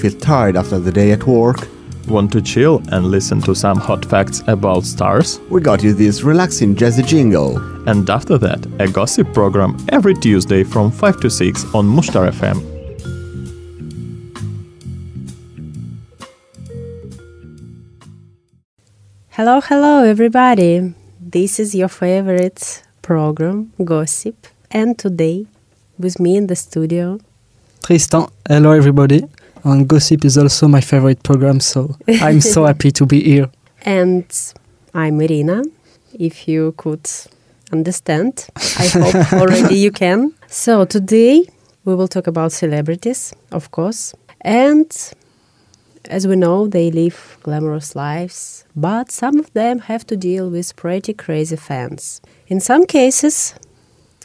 feel tired after the day at work? Want to chill and listen to some hot facts about stars? We got you this relaxing jazzy jingle. And after that, a gossip program every Tuesday from 5 to 6 on Mushtar FM. Hello, hello, everybody. This is your favorite program, Gossip. And today, with me in the studio, Tristan. Hello, everybody. And Gossip is also my favorite program, so I'm so happy to be here. and I'm Irina. If you could understand, I hope already you can. So, today we will talk about celebrities, of course. And as we know, they live glamorous lives, but some of them have to deal with pretty crazy fans. In some cases,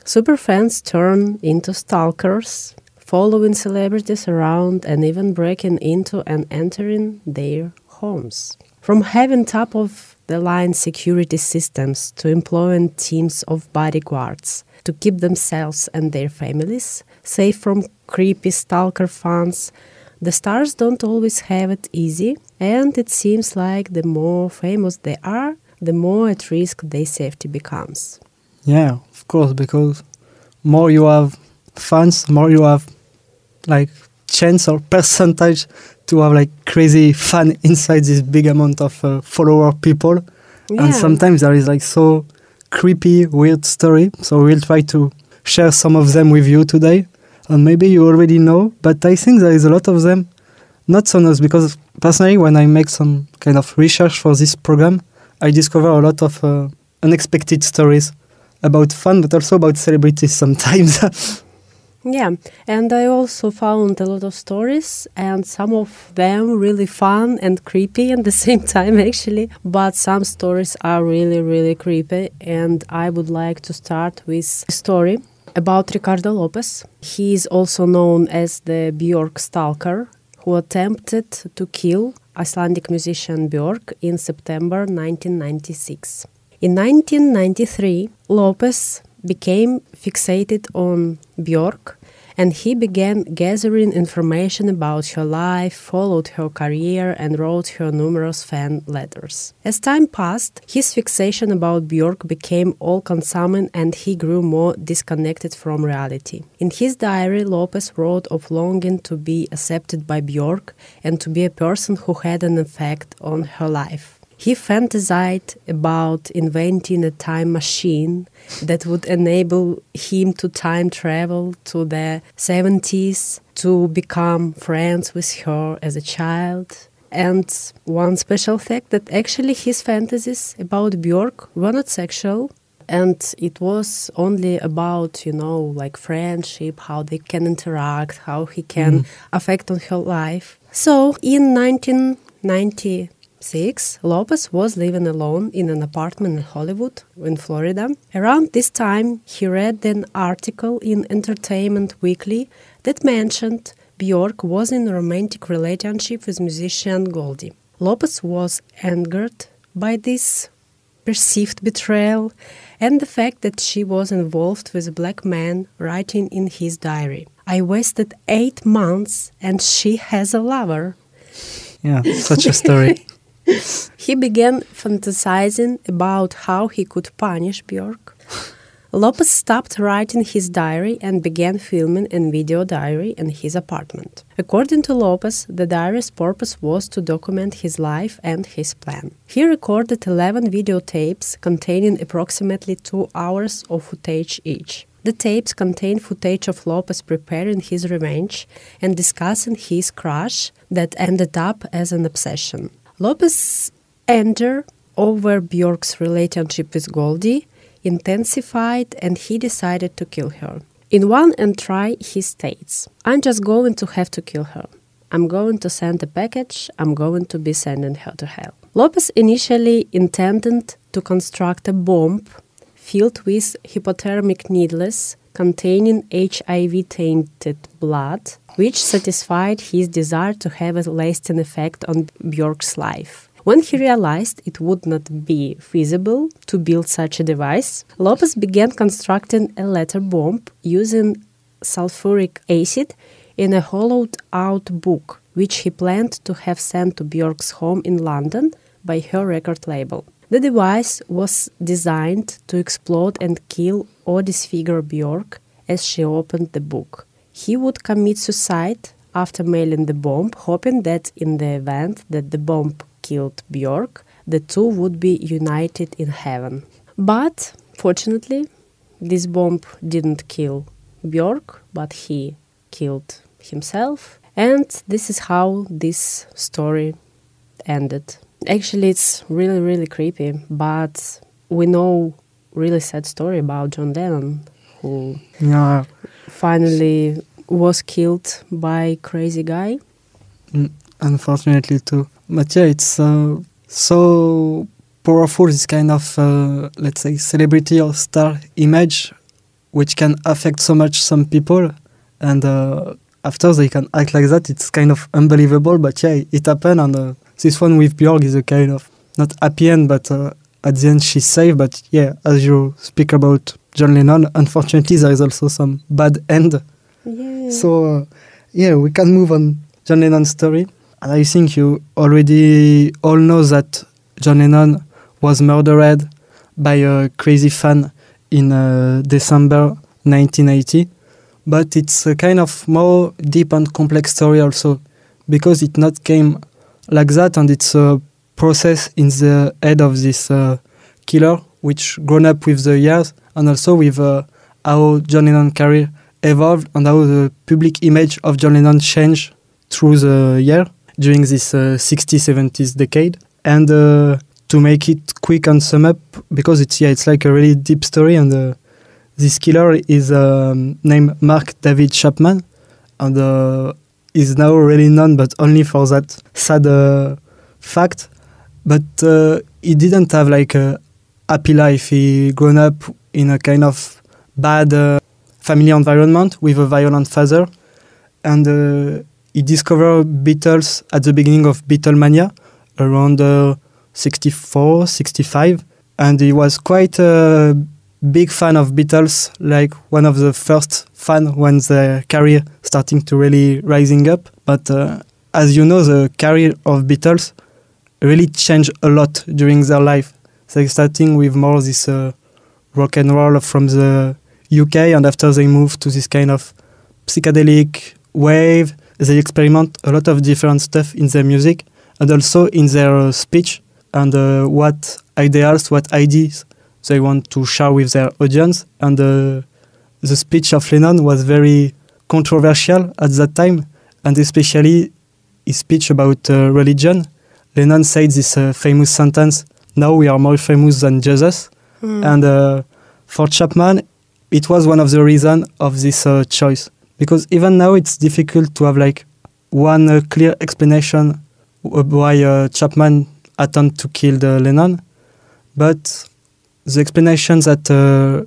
super fans turn into stalkers, following celebrities around and even breaking into and entering their homes. From having top of the line security systems to employing teams of bodyguards to keep themselves and their families safe from creepy stalker fans, the stars don't always have it easy, and it seems like the more famous they are, the more at risk their safety becomes. Yeah, of course, because more you have fans, more you have like chance or percentage to have like crazy fan inside this big amount of uh, follower people. Yeah. And sometimes there is like so creepy, weird story. So we'll try to share some of them with you today. And maybe you already know, but I think there is a lot of them not so nice because personally, when I make some kind of research for this program, I discover a lot of uh, unexpected stories about fun, but also about celebrities sometimes. Yeah, and I also found a lot of stories, and some of them really fun and creepy at the same time, actually. But some stories are really, really creepy, and I would like to start with a story about Ricardo Lopez. He is also known as the Björk stalker, who attempted to kill Icelandic musician Björk in September 1996. In 1993, Lopez became fixated on Björk and he began gathering information about her life, followed her career, and wrote her numerous fan letters. As time passed, his fixation about Björk became all consuming and he grew more disconnected from reality. In his diary, Lopez wrote of longing to be accepted by Björk and to be a person who had an effect on her life. He fantasized about inventing a time machine that would enable him to time travel to the 70s to become friends with her as a child. And one special fact that actually his fantasies about Björk were not sexual, and it was only about you know like friendship how they can interact how he can mm-hmm. affect on her life so in 1996 lopez was living alone in an apartment in hollywood in florida around this time he read an article in entertainment weekly that mentioned bjork was in a romantic relationship with musician goldie lopez was angered by this perceived betrayal and the fact that she was involved with a black man writing in his diary. I wasted eight months and she has a lover. yeah, such a story. He began fantasizing about how he could punish Björk. Lopez stopped writing his diary and began filming a video diary in his apartment. According to Lopez, the diary's purpose was to document his life and his plan. He recorded 11 videotapes containing approximately two hours of footage each. The tapes contain footage of Lopez preparing his revenge and discussing his crush that ended up as an obsession. Lopez's anger over Björk's relationship with Goldie intensified and he decided to kill her. In one entry, he states, I'm just going to have to kill her. I'm going to send a package, I'm going to be sending her to hell. Lopez initially intended to construct a bomb filled with hypodermic needles containing HIV tainted blood, which satisfied his desire to have a lasting effect on Björk's life. When he realized it would not be feasible to build such a device, Lopez began constructing a letter bomb using sulfuric acid in a hollowed out book. which he planned to have sent to Björk's home in London by her record label. The device was designed to explode and kill or disfigure Björk as she opened the book. He would commit suicide after mailing the bomb, hoping that in the event that the bomb killed Björk, the two would be united in heaven. But fortunately, this bomb didn't kill Björk, but he killed himself. And this is how this story ended. Actually, it's really, really creepy, but we know really sad story about John Lennon, who Yeah, finally was killed by crazy guy. unfortunately too. But yeah, it's uh, so powerful. This kind of uh, let's say celebrity or star image, which can affect so much some people, and uh, after they can act like that. It's kind of unbelievable. But yeah, it happened, and uh, this one with Björk is a kind of not happy end, but uh, at the end she's safe. But yeah, as you speak about John Lennon, unfortunately there is also some bad end. Yeah. So, uh, yeah, we can move on John Lennon's story. And I think you already all know that John Lennon was murdered by a crazy fan in uh, December 1980. But it's a kind of more deep and complex story also, because it not came like that, and it's a process in the head of this uh, killer, which grown up with the years, and also with uh, how John Lennon career evolved and how the public image of John Lennon changed through the year during this uh, 60s 70s decade. And uh, to make it quick and sum up because it's yeah it's like a really deep story and uh, this killer is um, named Mark David Chapman and uh, is now really known but only for that sad uh, fact. But uh, he didn't have like a happy life. He grown up in a kind of bad uh, family environment with a violent father. And uh, he discovered Beatles at the beginning of Beatlemania around uh, 64, 65 and he was quite a big fan of Beatles like one of the first fan when their career starting to really rising up. But uh, as you know the career of Beatles really changed a lot during their life. They starting with more this uh, rock and roll from the UK, and after they moved to this kind of psychedelic wave, they experiment a lot of different stuff in their music and also in their uh, speech and uh, what ideals, what ideas they want to share with their audience. And uh, the speech of Lennon was very controversial at that time, and especially his speech about uh, religion. Lennon said this uh, famous sentence, "Now we are more famous than Jesus," and uh, for Chapman, it was one of the reasons of this uh, choice because even now it's difficult to have like one uh, clear explanation why Chapman attempted to kill the Lennon, but the explanation that uh,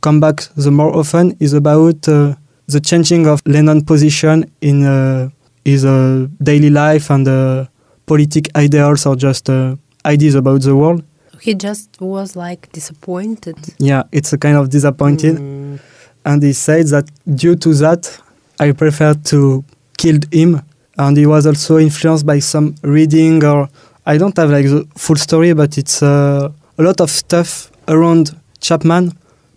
come back the more often is about uh, the changing of Lennon position in uh, his uh, daily life and uh, politic ideals or just uh, ideas about the world. He just was like disappointed. Yeah, it's a kind of disappointed. Mm. and he said that due to that, I prefer to kill him. And he was also influenced by some reading, or I don't have like the full story, but it's uh, a lot of stuff around Chapman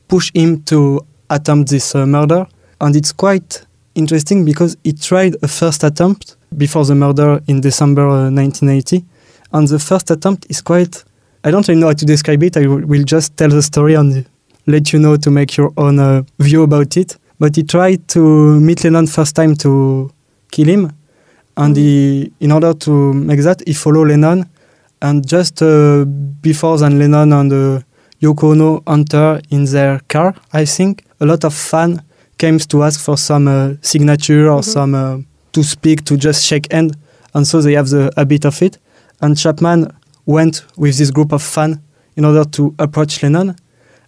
push him to attempt this uh, murder. And it's quite interesting because he tried a first attempt before the murder in December uh, 1980. And the first attempt is quite, I don't really know how to describe it. I will will just tell the story and let you know to make your own uh, view about it. But he tried to meet Lennon first time to kill him, and he, in order to make that, he followed Lennon, and just uh, before then Lennon and uh, Yoko Ono enter in their car, I think a lot of fans came to ask for some uh, signature or some uh, to speak, to just shake hand, and so they have the habit of it. And Chapman went with this group of fans in order to approach Lennon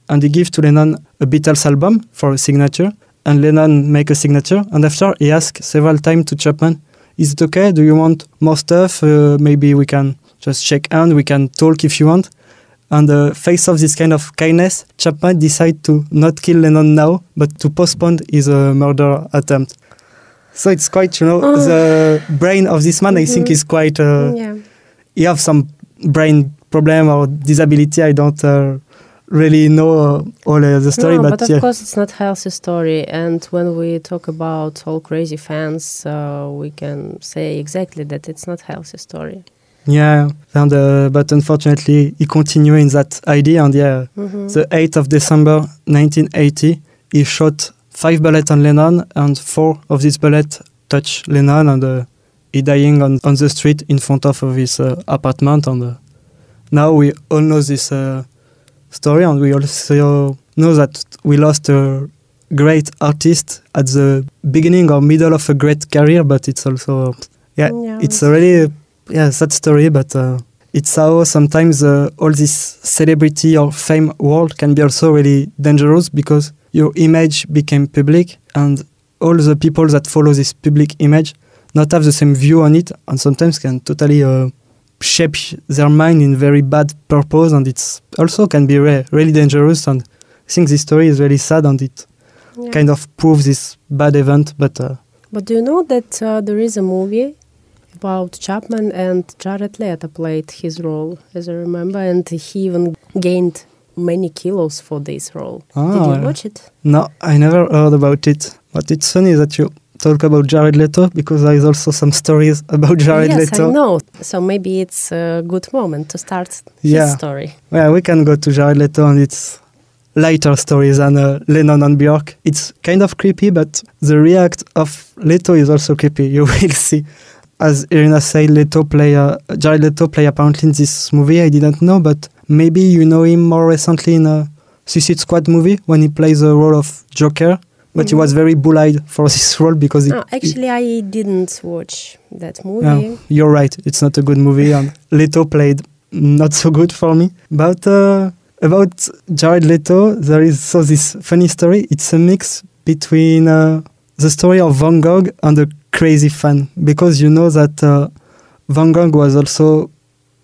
and he gave to Lennon a Beatles album for a signature, and Lennon make a signature. And after he asked several times to Chapman, "Is it okay? Do you want more stuff? Uh, maybe we can just shake hand. We can talk if you want." And the face of this kind of kindness, Chapman decided to not kill Lennon now, but to postpone his uh, murder attempt. So it's quite, you know, Oh. the brain of this man. I think is quite. Uh, yeah. He have some brain problem or disability. I don't uh, really know uh, all uh, the story, no, but, but, of yeah. course it's not healthy story. And when we talk about all crazy fans, uh, we can say exactly that it's not healthy story. Yeah, and uh, but unfortunately, he continued in that idea, and yeah, Mhm. the 8th of December 1980, he shot five bullets on Lennon, and four of these bullets touch Lennon, and uh, he dying on, on the street in front of his uh, apartment. And uh, now we all know this uh, story, and we also know that we lost a great artist at the beginning or middle of a great career, but it's also yeah, Yeah, it's that's a really yeah sad story, but. Uh, it's how sometimes uh, all this celebrity or fame world can be also really dangerous because your image became public and all the people that follow this public image not have the same view on it and sometimes can totally uh, shape their mind in very bad purpose and it's also can be re- really dangerous and I think this story is really sad and it Yeah. kind of proves this bad event but uh, But do you know that uh, there is a movie about Chapman and Jared Leto played his role, as I remember, and he even gained many kilos for this role. Did Ah, you watch it? No, I never heard about it. But it's funny that you talk about Jared Leto because there is also some stories about Jared yes, Leto. I know. So maybe it's a good moment to start Yeah. his story. Yeah, we can go to Jared Leto and it's lighter stories than uh, Lennon and Björk. It's kind of creepy, but the react of Leto is also creepy. You will see. As Irina said, Leto play uh, Jared Leto play apparently in this movie. I didn't know, but maybe you know him more recently in a Suicide Squad movie when he plays the role of Joker. But he Mhm. was very bullied for this role because he, Ah, actually, I didn't watch that movie. Yeah, you're right. It's not a good movie, and Leto played not so good for me. But uh, about Jared Leto, there is so this funny story. It's a mix between uh, the story of Van Gogh and a crazy fan, because you know that uh, Van Gogh was also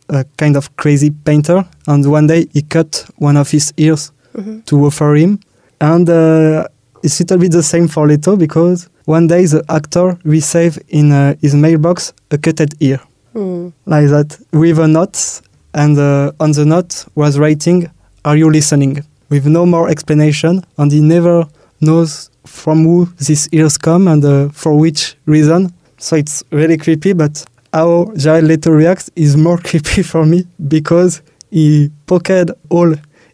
a kind of crazy painter, and one day he cut one of his ears Mhm. to offer him, and uh, it's a little bit the same for Leto because one day the actor received in uh, his mailbox a cutted ear Mm. like that with a note, and uh, on the note was writing, "Are you listening?" with no more explanation, and he never knows from who these ears come and uh, for which reason. So it's really creepy, but how Jared Leto reacts is more creepy for me because he poked all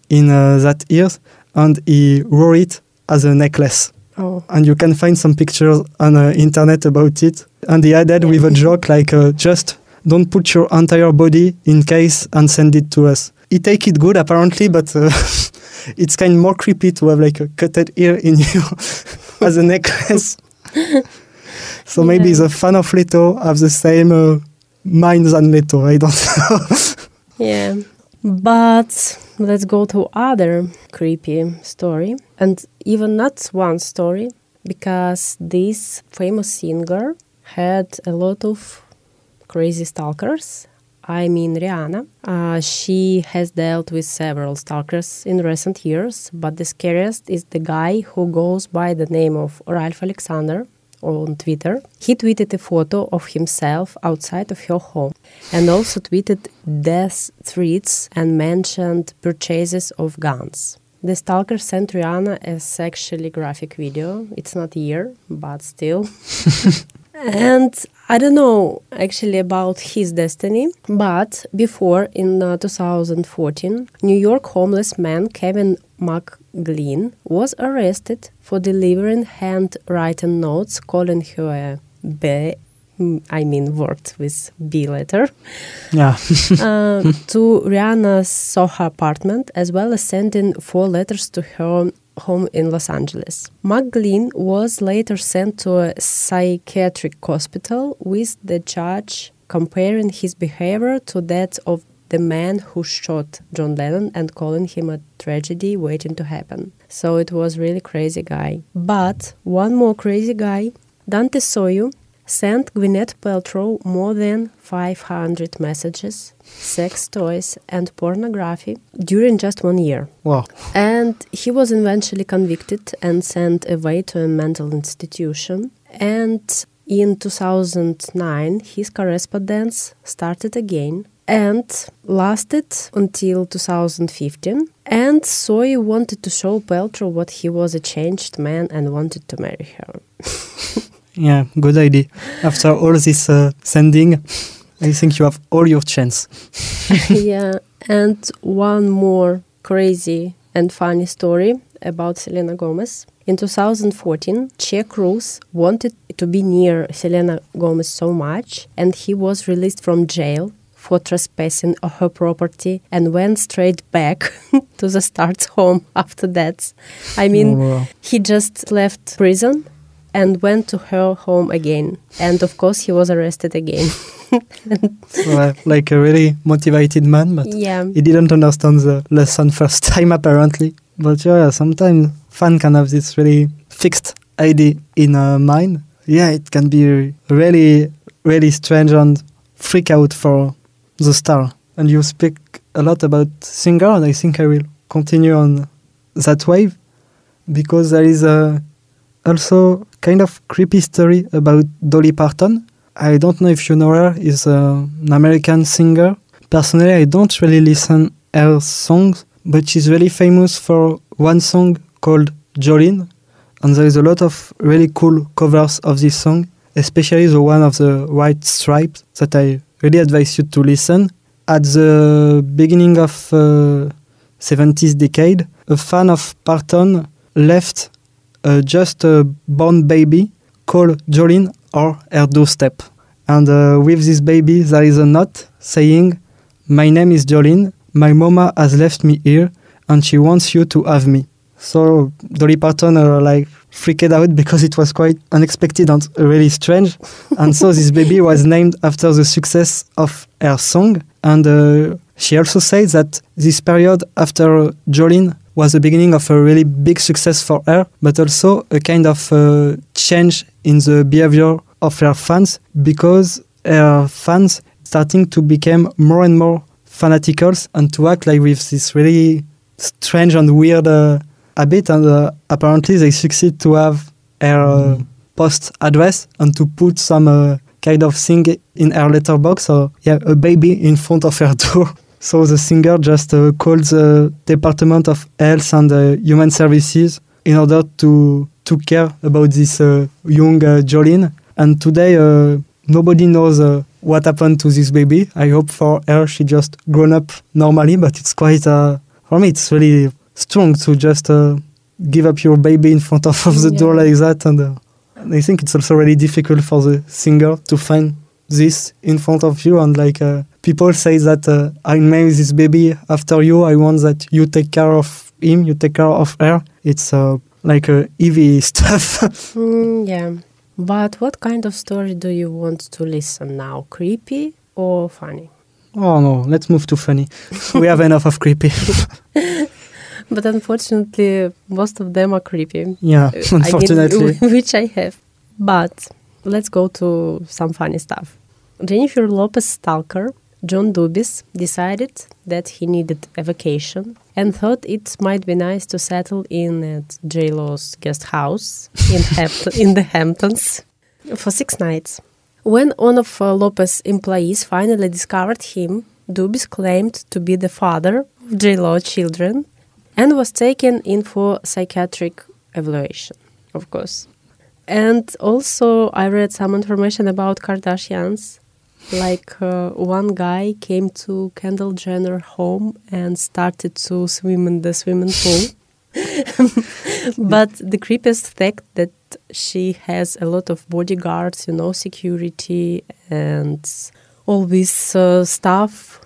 in uh, that ears and he wore it as a necklace Oh, and you can find some pictures on the internet about it. And he added with a joke like, uh, "Just don't put your entire body in case and send it to us." He take it good apparently, but uh, it's kind of more creepy to have like a cutted ear in you as a necklace. so maybe the fan of Leto have the same uh, mind than Leto. I don't know. yeah. But let's go to other creepy story, and even not one story, because this famous singer had a lot of crazy stalkers. I mean Rihanna. Uh, she has dealt with several stalkers in recent years, but the scariest is the guy who goes by the name of Ralph Alexander on Twitter. He tweeted a photo of himself outside of her home and also tweeted death threats and mentioned purchases of guns. The stalker sent Rihanna a sexually graphic video. It's not here, but still. and I don't know actually about his destiny, but before in uh, 2014, New York homeless man Kevin McGlynn was arrested for delivering handwritten notes calling her a B. I mean, worked with B letter yeah. uh, to Rihanna's Soho apartment, as well as sending four letters to her home in Los Angeles. McGlynn was later sent to a psychiatric hospital, with the judge comparing his behavior to that of the man who shot John Lennon and calling him a tragedy waiting to happen. So it was really crazy guy. But one more crazy guy, Dante Soiu, sent Gwyneth Paltrow more than 500 messages, sex toys, and pornography during just one year. Wow. And he was eventually convicted and sent away to a mental institution. And In 2009, his correspondence started again and lasted until 2015. And Soy wanted to show Paltrow what he was a changed man and wanted to marry her. Yeah, good idea. After all this uh, sending, I think you have all your chance. yeah, and one more crazy and funny story about Selena Gomez. In 2014, Che Cruz wanted to be near Selena Gomez so much, and he was released from jail for trespassing on her property and went straight back to the star's home after that. I mean, Wow. he just left prison and went to her home again. And of course, he was arrested again. So, uh, like a really motivated man, but yeah. he didn't understand the lesson first time apparently. But yeah, sometimes fun can have this really fixed idea in a mind. Yeah, it can be really, really strange and freak out for the star. And you speak a lot about singer, and I think I will continue on that wave because there is a also kind of creepy story about Dolly Parton. I don't know if you know her. Is uh, an American singer. Personally, I don't really listen her songs, but she's really famous for one song called Jolene, and there is a lot of really cool covers of this song, especially the one of the White Stripes that I really advise you to listen. At the beginning of uh, 70s decade, a fan of Parton left just a born baby called Jolene or her doorstep. And uh, with this baby, there is a note saying, My name is Jolene, my mama has left me here, and she wants you to have me. So Dolly Parton uh, like freaked out because it was quite unexpected and really strange. and so this baby was named after the success of her song. And uh, she also said that this period after Jolene was the beginning of a really big success for her, but also a kind of uh, change in the behavior of her fans because her fans starting to become more and more fanatical and to act like with this really strange and weird uh, habit and uh, apparently they succeed to have her uh, post address and to put some uh, kind of thing in her letterbox or yeah a baby in front of her door so the singer just uh, called the department of health and uh, human services in order to to care about this uh, young uh, Jolene. And today uh, nobody knows uh, what happened to this baby. I hope for her she just grown up normally but it's quite uh, for me it's really strong to just uh, give up your baby in front of, of the Yeah. door like that. And uh, and I think it's also really difficult for the singer to find this in front of you. And like uh, people say that uh, I named this baby after you I want that you take care of him you take care of her it's uh, like uh, heavy stuff Mm, yeah. But what kind of story do you want to listen now? Creepy or funny? oh no let's move to funny we have enough of creepy But unfortunately, most of them are creepy. yeah Uh, I mean, unfortunately which I have. But let's go to some funny stuff. Jennifer Lopez stalker John Dubis decided that he needed a vacation and thought it might be nice to settle in at J Lo's guest house in, in the Hamptons for six nights. When one of uh, Lopez's employees finally discovered him, Dubis claimed to be the father of J Lo children and was taken in for psychiatric evaluation, of course. And also, I read some information about Kardashians. Like uh, one guy came to Kendall Jenner home and started to swim in the swimming pool. but the creepiest fact that she has a lot of bodyguards, you know, security and all this uh, stuff,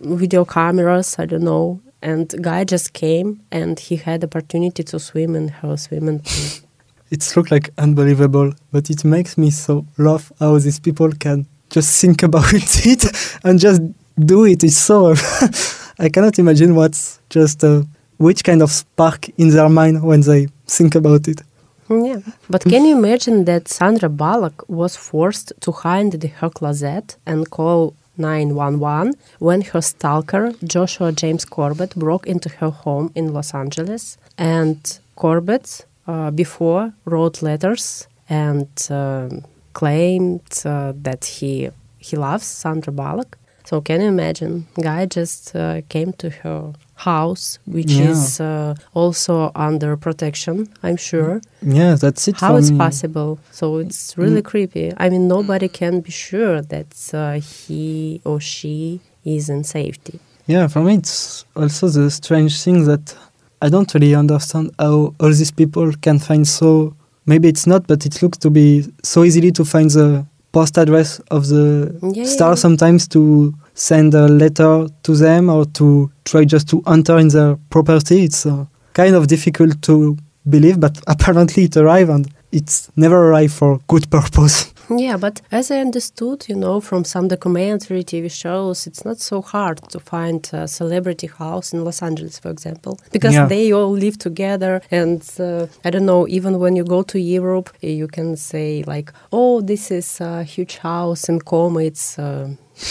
video cameras, I don't know. And guy just came and he had opportunity to swim in her swimming pool. it looks like unbelievable, but it makes me so laugh how these people can just think about it and just do it. It's so I cannot imagine what's just uh, which kind of spark in their mind when they think about it. Yeah. But can you imagine that Sandra Bullock was forced to hide in her closet and call 911 when her stalker, Joshua James Corbett, broke into her home in Los Angeles? And Corbett, uh, before, wrote letters and um claimed uh, that he he loves Sandra Bullock. So can you imagine? Guy just uh, came to her house, which Yeah. is uh, also under protection. I'm sure. Yeah, that's it. How it's me. possible? So it's really creepy. I mean, nobody can be sure that uh, he or she is in safety. Yeah, for me, it's also the strange thing that I don't really understand how all these people can find so. Maybe it's not, but it looks to be so easily to find the post address of the Yeah, star yeah. sometimes to send a letter to them or to try just to enter in their property. It's uh, kind of difficult to believe, but apparently it arrived and it's never arrived for good purpose. Yeah, but as I understood, you know, from some documentary TV shows, it's not so hard to find a celebrity house in Los Angeles, for example, because Yeah. they all live together. And uh, I don't know, even when you go to Europe, you can say, like, oh, this is a huge house in Como. It's uh,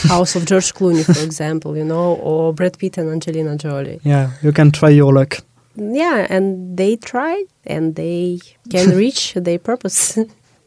house of George Clooney, for example, you know, or Brad Pitt and Angelina Jolie. yeah, you can try your luck. Yeah, and they try and they can reach their purpose.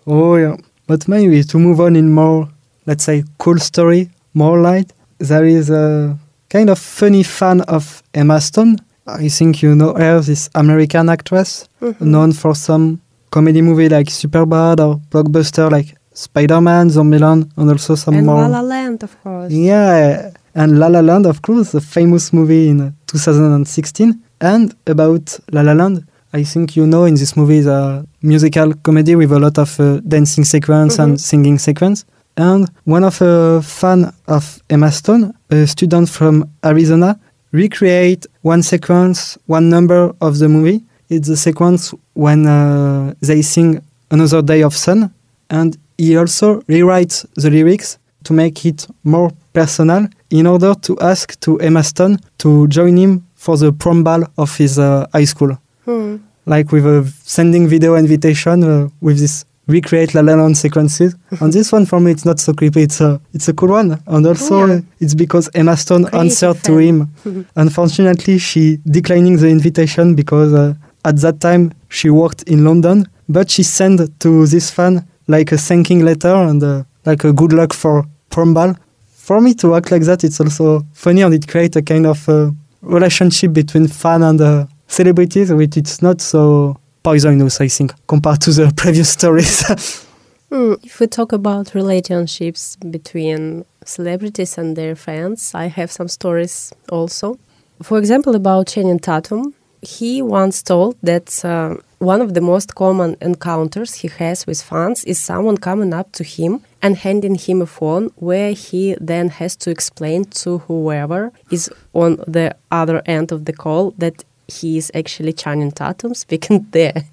Oh yeah, but maybe to move on in more, let's say, cool story, more light. There is a kind of funny fan of Emma Stone. I think you know her, this American actress, known for some comedy movie like Superbad or blockbuster like Spider-Man, Zombieland, and also some and more. La La Land, of course. Yeah, and La La Land, of course, the famous movie in uh, 2016. And about La La Land, I think you know in this movie is a musical comedy with a lot of uh, dancing sequence and singing sequence. And one of a fan of Emma Stone, a student from Arizona, recreate one sequence, one number of the movie. It's the sequence when uh, they sing Another Day of Sun, and he also rewrites the lyrics to make it more personal in order to ask to Emma Stone to join him for the prom ball of his uh, high school. Hmm. Like with a sending video invitation uh, with this recreate La La Land sequences. and this one for me it's not so creepy. It's a it's a cool one, and also Yeah. uh, it's because Emma Stone Creative answered to fan. him. Unfortunately, she declining the invitation because uh, at that time she worked in London, but she sent to this fan like a thanking letter and uh, like a good luck for prom ball. For me to act like that, it's also funny and it creates a kind of uh, relationship between fan and uh, celebrities, which it's not so poisonous, I think, compared to the previous stories. Hmm, If we talk about relationships between celebrities and their fans, I have some stories also. For example, about Channing Tatum, he once told that uh, one of the most common encounters he has with fans is someone coming up to him and handing him a phone where he then has to explain to whoever is on the other end of the call that he is actually Channing Tatum speaking there,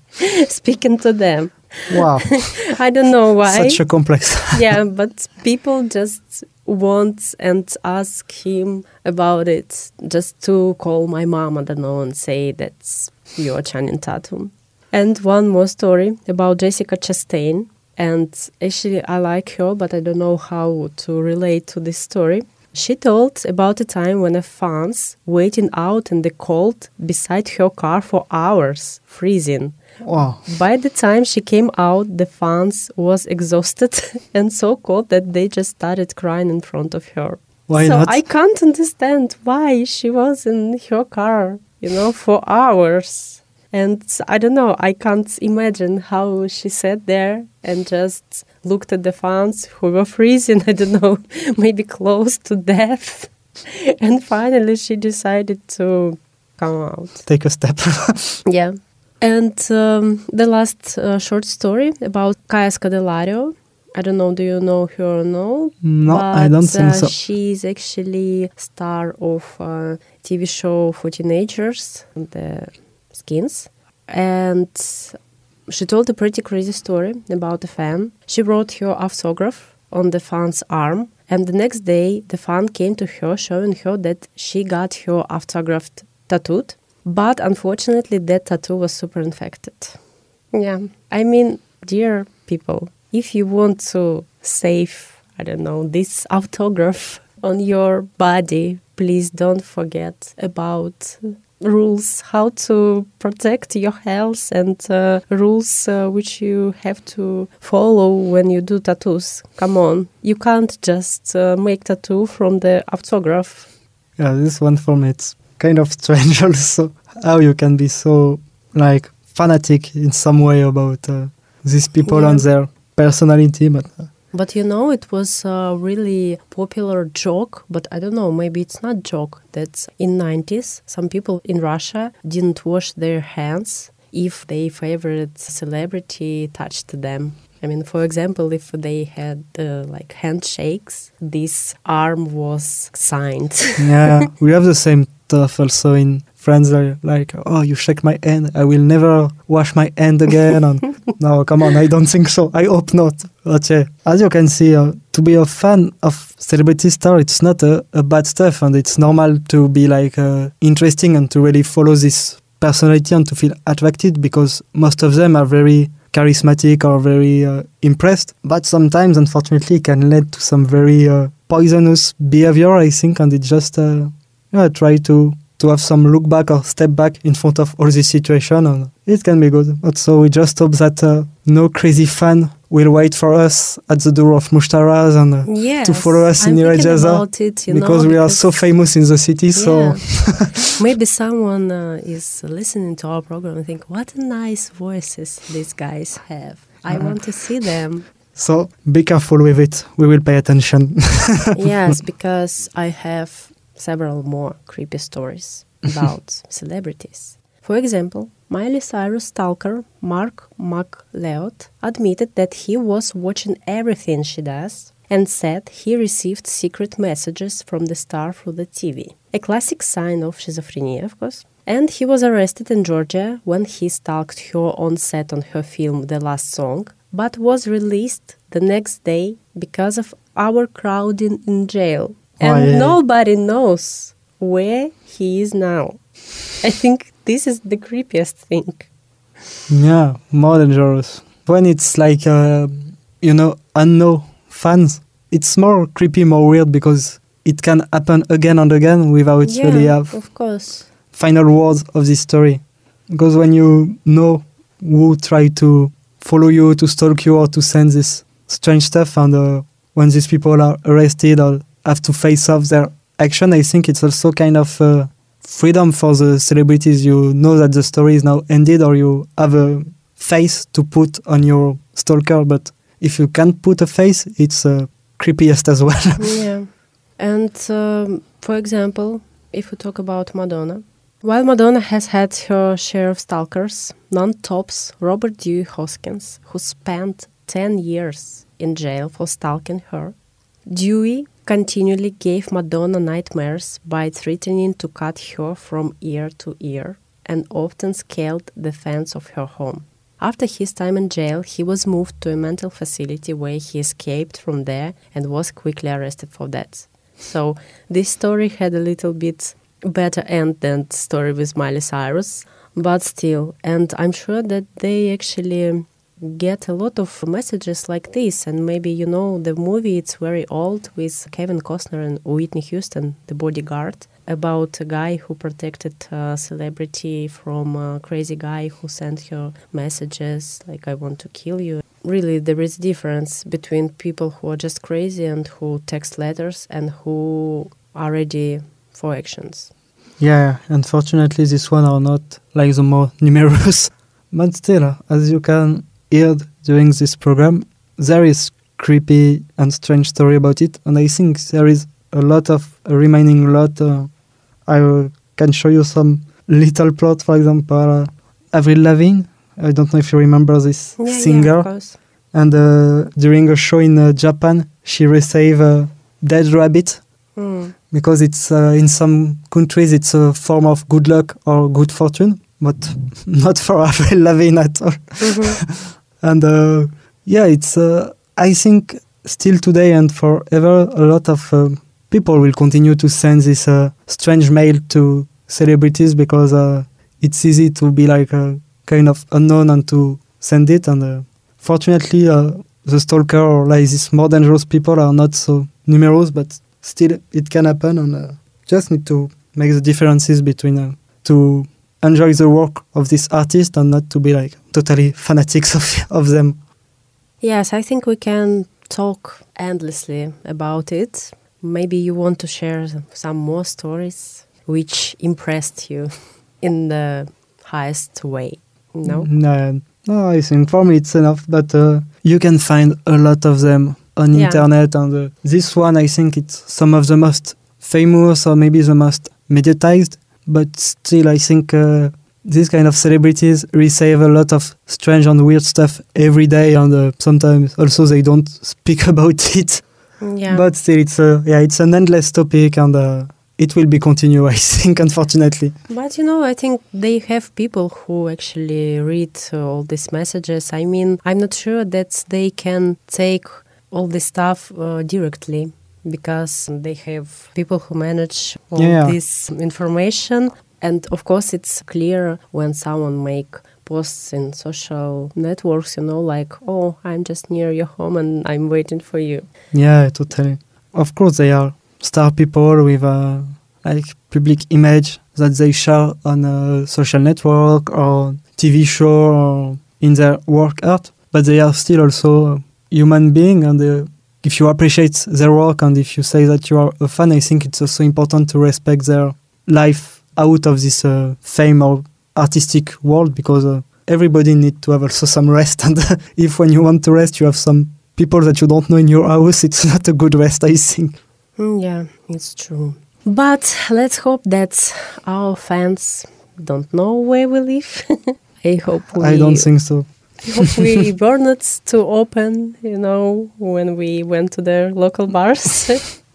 speaking to them. wow, I don't know why. such a complex. yeah, but people just want and ask him about it just to call my mom, I don't know, and say that's your Channing Tatum. And one more story about Jessica Chastain. And actually, I like her, but I don't know how to relate to this story. She told about a time when a fans waiting out in the cold beside her car for hours, freezing. wow. By the time she came out, the fans was exhausted and so cold that they just started crying in front of her. Why so not? I can't understand why she was in her car, you know, for hours. And I don't know, I can't imagine how she sat there and just looked at the fans who were freezing, I don't know, maybe close to death. And finally she decided to come out. Take a step. Yeah. And um, the last uh, short story about Kaya Scodelario. I don't know, do you know her or no? no, I But, don't think uh, so. She's actually star of a TV show for teenagers, The Skins. And she told a pretty crazy story about a fan. She wrote her autograph on the fan's arm, and the next day the fan came to her showing her that she got her autograph tattooed. But unfortunately, that tattoo was super infected. Yeah. I mean, dear people, if you want to save, I don't know, this autograph on your body, please don't forget about rules how to protect your health and uh, rules uh, which you have to follow when you do tattoos. Come on, you can't just uh, make tattoo from the autograph. Yeah, this one for me it's kind of strange also how you can be so like fanatic in some way about uh, these people Yeah. and their personality, but uh, But you know, it was a really popular joke, but I don't know, maybe it's not joke that in 90s some people in Russia didn't wash their hands if their favorite celebrity touched them. I mean, for example, if they had uh, like handshakes, this arm was signed. yeah, we have the same stuff also in friends are like, oh, you shake my hand, I will never wash my hand again. and no, come on, I don't think so. I hope not. But yeah, as you can see, uh, to be a fan of celebrity star, it's not a, a bad stuff, and it's normal to be like uh, interesting and to really follow this personality and to feel attracted because most of them are very charismatic or very uh, impressed. But sometimes, unfortunately, it can lead to some very uh, poisonous behavior, I think, and it just uh, yeah, try to to have some look back or step back in front of all this situation, and it can be good. But so we just hope that uh, no crazy fan will wait for us at the door of Mushtaras and uh, yes, to follow us I'm in Irajaza because know, we are so famous in the city. So maybe someone uh, is listening to our program and think, "What nice voices these guys have! I Uh-huh. want to see them." so be careful with it. We will pay attention. yes, because I have several more creepy stories about celebrities. For example, Miley Cyrus stalker Mark McLeod admitted that he was watching everything she does and said he received secret messages from the star through the TV. A classic sign of schizophrenia, of course. And he was arrested in Georgia when he stalked her on set on her film The Last Song, but was released the next day because of overcrowding in jail. And Oh, yeah. nobody knows where he is now. I think this is the creepiest thing. yeah, more dangerous. When it's like uh, you know unknown fans, it's more creepy, more weird because it can happen again and again without really have of course. final words of this story. Because when you know who try to follow you, to stalk you, or to send this strange stuff, and uh, when these people are arrested or have to face off their action, I think it's also kind of uh, freedom for the celebrities. You know that the story is now ended, or you have a face to put on your stalker. But if you can't put a face, it's uh, creepiest as well. yeah. And um, for example, if we talk about Madonna, while Madonna has had her share of stalkers, none tops Robert Dewey Hoskins, who spent 10 years in jail for stalking her. Dewey continually gave Madonna nightmares by threatening to cut her from ear to ear and often scaled the fence of her home. After his time in jail, he was moved to a mental facility where he escaped from there and was quickly arrested for that. So this story had a little bit better end than the story with Miley Cyrus, but still, and I'm sure that they actually get a lot of messages like this and maybe you know the movie it's very old with Kevin Costner and Whitney Houston the bodyguard about a guy who protected a celebrity from a crazy guy who sent her messages like I want to kill you really there is difference between people who are just crazy and who text letters and who are ready for actions Yeah, unfortunately, this one are not like the more numerous. But still, as you can hear during this program, there is creepy and strange story about it, and I think there is a lot of a remaining lot. Uh, I can show you some little plot, for example, uh, Avril Lavigne. I don't know if you remember this yeah, yeah singer. of and uh, during a show in uh, Japan, she received a dead rabbit Hmm. because it's uh, in some countries it's a form of good luck or good fortune, but not for Avril Lavigne at all. Mhm. And uh, yeah, it's uh, I think still today and forever a lot of uh, people will continue to send this uh, strange mail to celebrities because uh, it's easy to be like a kind of unknown and to send it. And uh, fortunately, uh, the stalker or like these more dangerous people are not so numerous, but still it can happen. And uh, just need to make the differences between uh, to enjoy the work of this artist and not to be like totally fanatics of, of them. Yes, I think we can talk endlessly about it. Maybe you want to share some more stories which impressed you in the highest way. No? No, no, I think for me it's enough. But uh, you can find a lot of them on Yeah. internet, and uh, this one I think it's some of the most famous or maybe the most mediatized. But still, I think uh, these kind of celebrities receive a lot of strange and weird stuff every day, and uh, sometimes also they don't speak about it. Yeah. But still, it's a yeah, it's an endless topic, and uh, it will be continue. I think, unfortunately. But you know, I think they have people who actually read uh, all these messages. I mean, I'm not sure that they can take all this stuff uh, directly because they have people who manage all Yeah. this information. And of course, it's clear when someone make posts in social networks, you know, like, oh, I'm just near your home and I'm waiting for you. Yeah, totally. Of course, they are star people with a like public image that they share on a social network or TV show or in their work art, but they are still also human being. And uh, if you appreciate their work and if you say that you are a fan, I think it's also important to respect their life out of this uh, fame or artistic world because uh, everybody need to have also some rest. And if when you want to rest, you have some people that you don't know in your house, it's not a good rest, I think. Mm, yeah, it's true. But let's hope that our fans don't know where we live. I hope we. I don't think so. I hope we were not too open, you know, when we went to their local bars.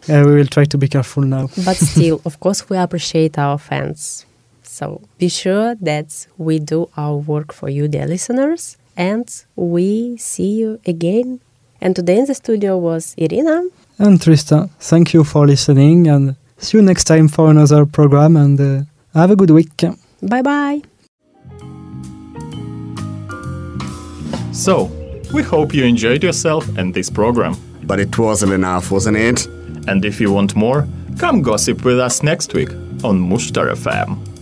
Yeah, we will try to be careful now. but still, of course, we appreciate our fans. So be sure that we do our work for you, dear listeners, and we see you again. And today in the studio was Irina. And Tristan, thank you for listening and see you next time for another program and uh, have a good week. Bye bye. So, we hope you enjoyed yourself and this program. But it wasn't enough, wasn't it? And if you want more, come gossip with us next week on Mushtar FM.